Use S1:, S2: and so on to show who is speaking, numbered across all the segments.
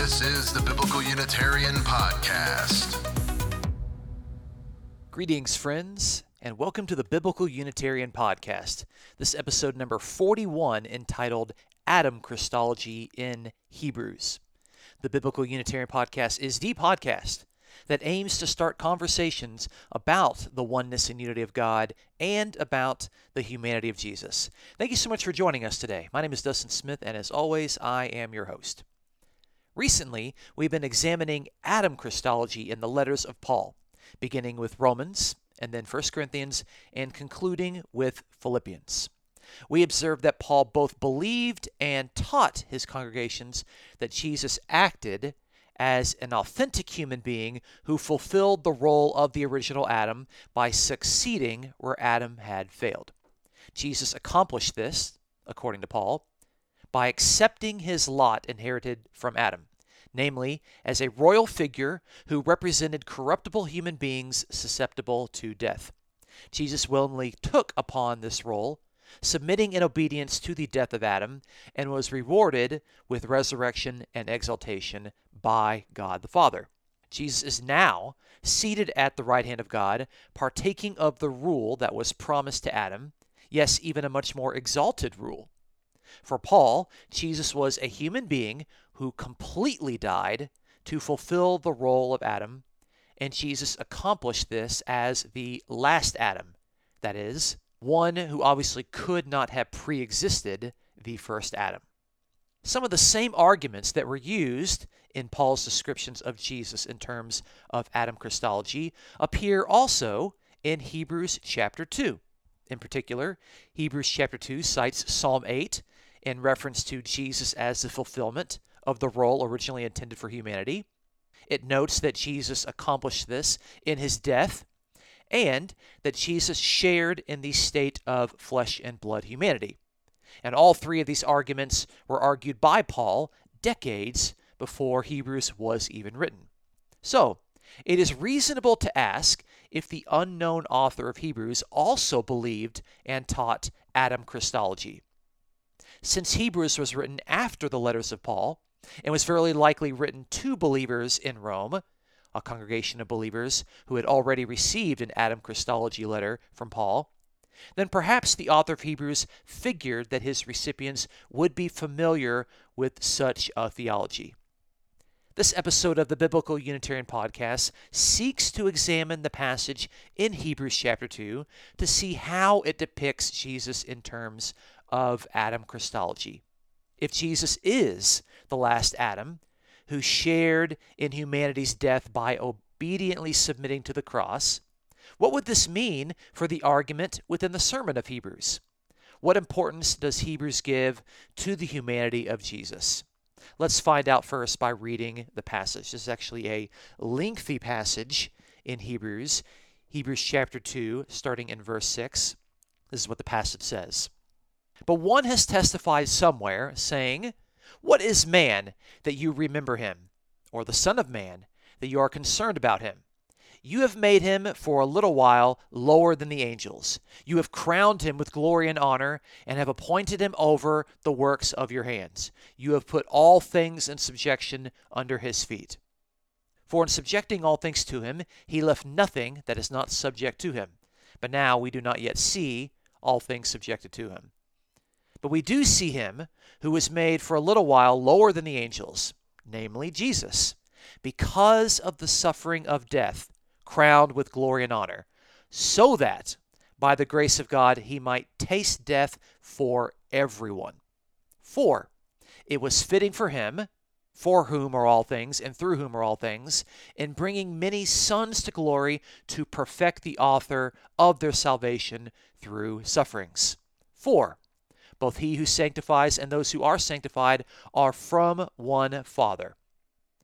S1: This is the Biblical Unitarian Podcast.
S2: Greetings, friends, and welcome to the Biblical Unitarian Podcast. This episode number 41 entitled Adam Christology in Hebrews. The Biblical Unitarian Podcast is the podcast that aims to start conversations about the oneness and unity of God and about the humanity of Jesus. Thank you so much for joining us today. My name is Dustin Smith, and as always, I am your host. Recently, we've been examining Adam Christology in the letters of Paul, beginning with Romans and then 1 Corinthians and concluding with Philippians. We observed that Paul both believed and taught his congregations that Jesus acted as an authentic human being who fulfilled the role of the original Adam by succeeding where Adam had failed. Jesus accomplished this, according to Paul, by accepting his lot inherited from Adam, namely, as a royal figure who represented corruptible human beings susceptible to death. Jesus willingly took upon this role submitting in obedience to the death of Adam, and was rewarded with resurrection and exaltation by God the Father. Jesus is now seated at the right hand of God, partaking of the rule that was promised to Adam, yes, even a much more exalted rule. For Paul, Jesus was a human being who completely died to fulfill the role of Adam, and Jesus accomplished this as the last Adam, that is, one who obviously could not have pre existed the first Adam. Some of the same arguments that were used in Paul's descriptions of Jesus in terms of Adam Christology appear also in Hebrews chapter 2. In particular, Hebrews chapter 2 cites Psalm 8 in reference to Jesus as the fulfillment of the role originally intended for humanity. It notes that Jesus accomplished this in his death and that Jesus shared in the state of flesh and blood humanity. And all three of these arguments were argued by Paul decades before Hebrews was even written. So, it is reasonable to ask if the unknown author of Hebrews also believed and taught Adam Christology. Since Hebrews was written after the letters of Paul and was fairly likely written to believers in Rome, a congregation of believers who had already received an Adam Christology letter from Paul, then perhaps the author of Hebrews figured that his recipients would be familiar with such a theology. This episode of the Biblical Unitarian Podcast seeks to examine the passage in Hebrews chapter 2 to see how it depicts Jesus in terms of Adam Christology. If Jesus is the last Adam, who shared in humanity's death by obediently submitting to the cross, what would this mean for the argument within the sermon of Hebrews? What importance does Hebrews give to the humanity of Jesus? Let's find out first by reading the passage. This is actually a lengthy passage in Hebrews, Hebrews chapter 2, starting in verse 6. This is what the passage says. But one has testified somewhere, saying, what is man that you remember him, or the Son of Man that you are concerned about him? You have made him for a little while lower than the angels. You have crowned him with glory and honor, and have appointed him over the works of your hands. You have put all things in subjection under his feet. For in subjecting all things to him, he left nothing that is not subject to him. But now we do not yet see all things subjected to him. But we do see him who was made for a little while lower than the angels, namely Jesus, because of the suffering of death, crowned with glory and honor, so that by the grace of God he might taste death for everyone. For it was fitting for him, for whom are all things, and through whom are all things, in bringing many sons to glory to perfect the author of their salvation through sufferings. For both he who sanctifies and those who are sanctified are from one Father.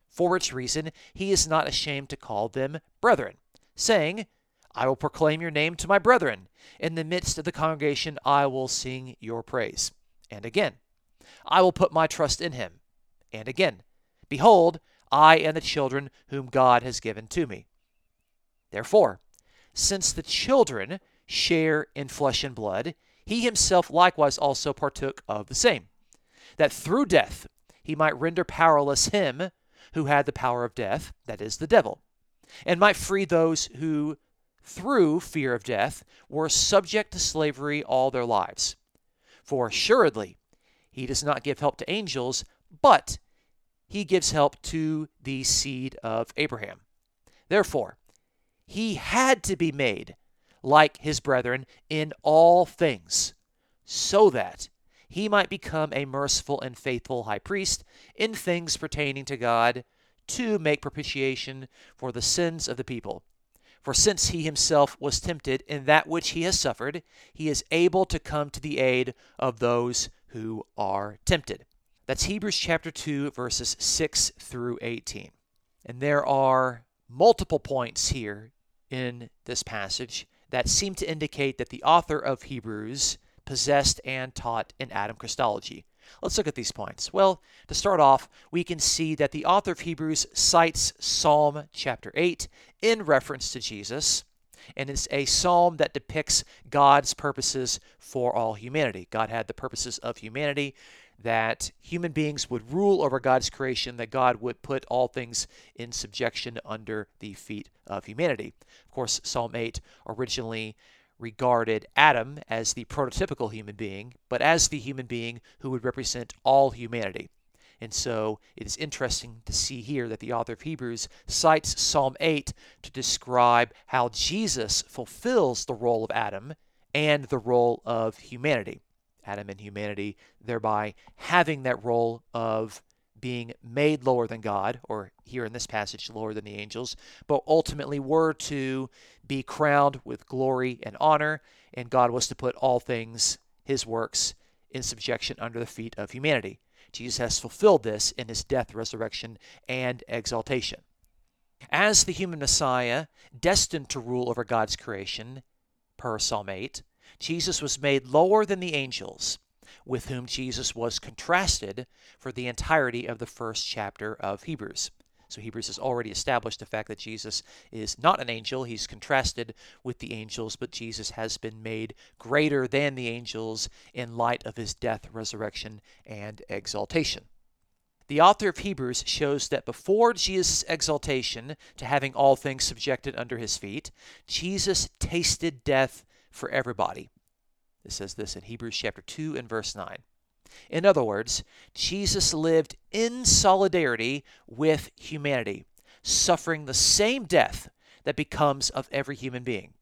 S2: For which reason he is not ashamed to call them brethren, saying, I will proclaim your name to my brethren. In the midst of the congregation I will sing your praise. And again, I will put my trust in him. And again, Behold, I and the children whom God has given to me. Therefore, since the children share in flesh and blood, he himself likewise also partook of the same, that through death he might render powerless him who had the power of death, that is, the devil, and might free those who, through fear of death, were subject to slavery all their lives. For assuredly, he does not give help to angels, but he gives help to the seed of Abraham. Therefore, he had to be made like his brethren in all things, so that he might become a merciful and faithful high priest in things pertaining to God to make propitiation for the sins of the people. For since he himself was tempted in that which he has suffered, he is able to come to the aid of those who are tempted. That's Hebrews chapter 2, verses 6 through 18. And there are multiple points here in this passage that seem to indicate that the author of Hebrews possessed and taught in Adam Christology. Let's look at these points. Well, to start off, we can see that the author of Hebrews cites Psalm chapter 8 in reference to Jesus, and it's a psalm that depicts God's purposes for all humanity. God had the purposes of humanity that human beings would rule over God's creation, that God would put all things in subjection under the feet of humanity. Of course, Psalm 8 originally regarded Adam as the prototypical human being, but as the human being who would represent all humanity. And so it is interesting to see here that the author of Hebrews cites Psalm 8 to describe how Jesus fulfills the role of Adam and the role of humanity. Adam and humanity, thereby having that role of being made lower than God, or here in this passage, lower than the angels, but ultimately were to be crowned with glory and honor, and God was to put all things, his works, in subjection under the feet of humanity. Jesus has fulfilled this in his death, resurrection, and exaltation. As the human Messiah, destined to rule over God's creation, per Psalm 8, Jesus was made lower than the angels with whom Jesus was contrasted for the entirety of the first chapter of Hebrews. So Hebrews has already established the fact that Jesus is not an angel. He's contrasted with the angels, but Jesus has been made greater than the angels in light of his death, resurrection, and exaltation. The author of Hebrews shows that before Jesus' exaltation to having all things subjected under his feet, Jesus tasted death for everybody. It says this in Hebrews chapter 2 and verse 9. In other words, Jesus lived in solidarity with humanity, suffering the same death that becomes of every human being.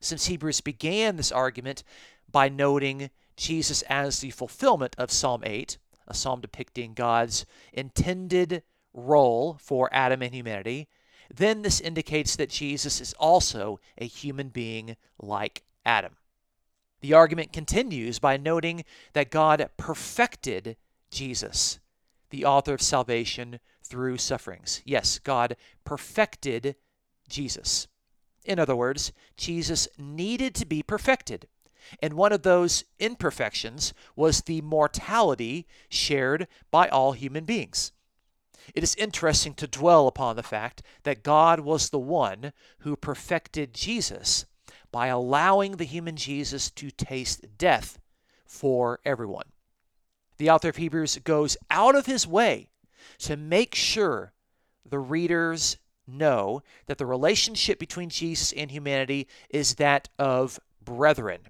S2: Since Hebrews began this argument by noting Jesus as the fulfillment of Psalm 8, a psalm depicting God's intended role for Adam and humanity, then this indicates that Jesus is also a human being like Adam. The argument continues by noting that God perfected Jesus, the author of salvation, through sufferings. Yes, God perfected Jesus. In other words, Jesus needed to be perfected. And one of those imperfections was the mortality shared by all human beings. It is interesting to dwell upon the fact that God was the one who perfected Jesus by allowing the human Jesus to taste death for everyone. The author of Hebrews goes out of his way to make sure the readers know that the relationship between Jesus and humanity is that of brethren.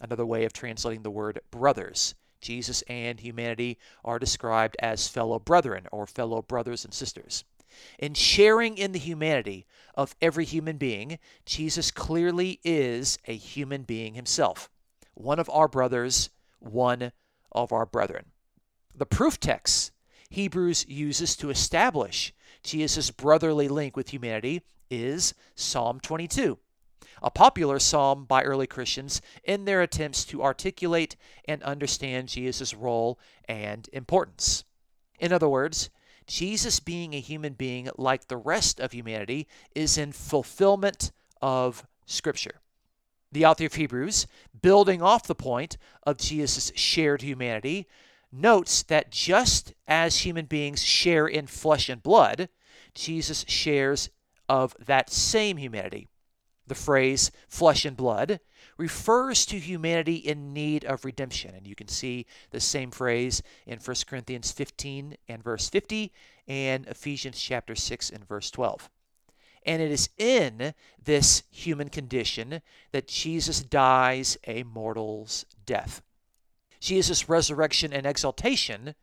S2: Another way of translating the word brothers. Jesus and humanity are described as fellow brethren or fellow brothers and sisters. In sharing in the humanity of every human being, Jesus clearly is a human being himself, one of our brothers, one of our brethren. The proof text Hebrews uses to establish Jesus' brotherly link with humanity is Psalm 22, a popular psalm by early Christians in their attempts to articulate and understand Jesus' role and importance. In other words, Jesus being a human being like the rest of humanity is in fulfillment of Scripture. The author of Hebrews, building off the point of Jesus' shared humanity, notes that just as human beings share in flesh and blood, Jesus shares of that same humanity. The phrase flesh and blood refers to humanity in need of redemption. And you can see the same phrase in 1 Corinthians 15 and verse 50 and Ephesians chapter 6 and verse 12. And it is in this human condition that Jesus dies a mortal's death. Jesus' resurrection and exaltation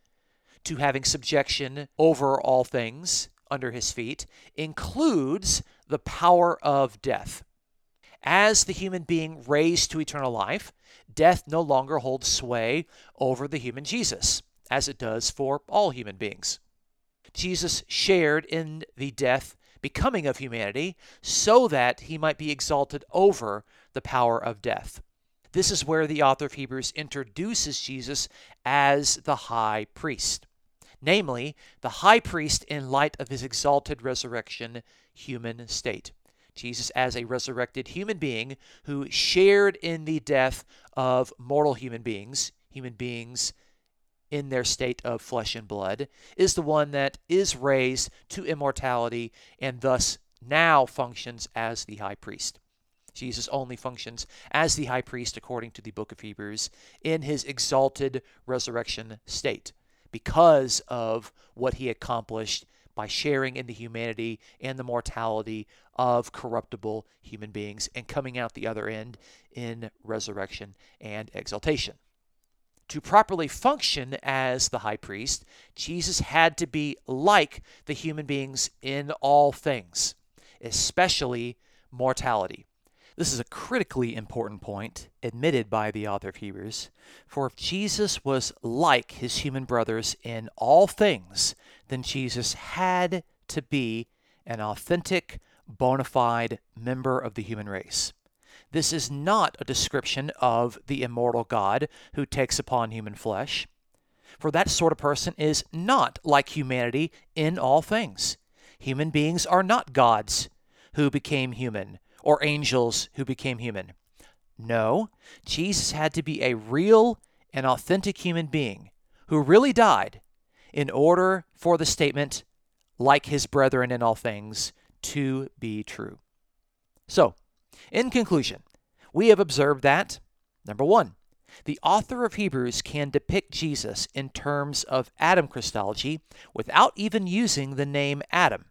S2: to having subjection over all things under his feet includes the power of death. As the human being raised to eternal life, death no longer holds sway over the human Jesus, as it does for all human beings. Jesus shared in the death becoming of humanity so that he might be exalted over the power of death. This is where the author of Hebrews introduces Jesus as the high priest, namely, the high priest in light of his exalted resurrection human state. Jesus as a resurrected human being who shared in the death of mortal human beings, human beings in their state of flesh and blood, is the one that is raised to immortality and thus now functions as the high priest. Jesus only functions as the high priest according to the book of Hebrews in his exalted resurrection state because of what he accomplished by sharing in the humanity and the mortality of corruptible human beings and coming out the other end in resurrection and exaltation. To properly function as the high priest, Jesus had to be like the human beings in all things, especially mortality. This is a critically important point, admitted by the author of Hebrews. For if Jesus was like his human brothers in all things, then Jesus had to be an authentic, bona fide member of the human race. This is not a description of the immortal God who takes upon human flesh, for that sort of person is not like humanity in all things. Human beings are not gods who became human or angels who became human. No, Jesus had to be a real and authentic human being who really died in order for the statement, like his brethren in all things, to be true. So, in conclusion, we have observed that, number one, the author of Hebrews can depict Jesus in terms of Adam Christology without even using the name Adam,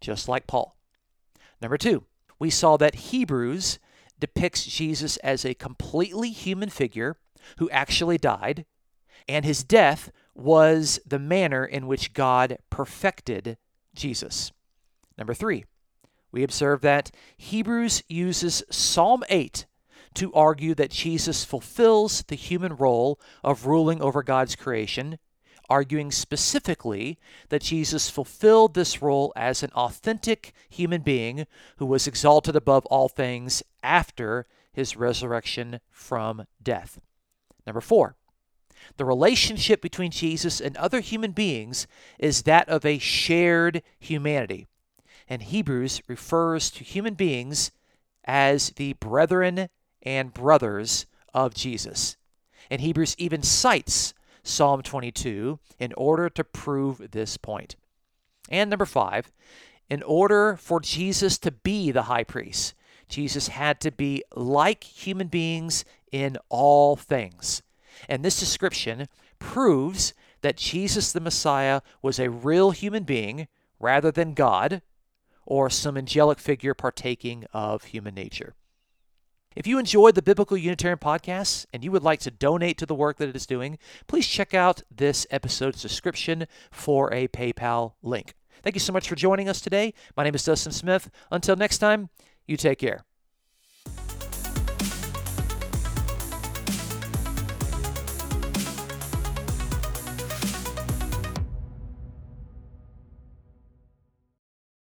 S2: just like Paul. Number two, we saw that Hebrews depicts Jesus as a completely human figure who actually died, and his death was the manner in which God perfected Jesus. Number three, we observe that Hebrews uses Psalm 8 to argue that Jesus fulfills the human role of ruling over God's creation arguing specifically that Jesus fulfilled this role as an authentic human being who was exalted above all things after his resurrection from death. Number four, the relationship between Jesus and other human beings is that of a shared humanity. And Hebrews refers to human beings as the brethren and brothers of Jesus. And Hebrews even cites Psalm 22 in order to prove this point. And number five, in order for Jesus to be the high priest, Jesus had to be like human beings in all things. And this description proves that Jesus the Messiah was a real human being rather than God or some angelic figure partaking of human nature. If you enjoyed the Biblical Unitarian podcast and you would like to donate to the work that it is doing, please check out this episode's description for a PayPal link. Thank you so much for joining us today. My name is Dustin Smith. Until next time, you take care.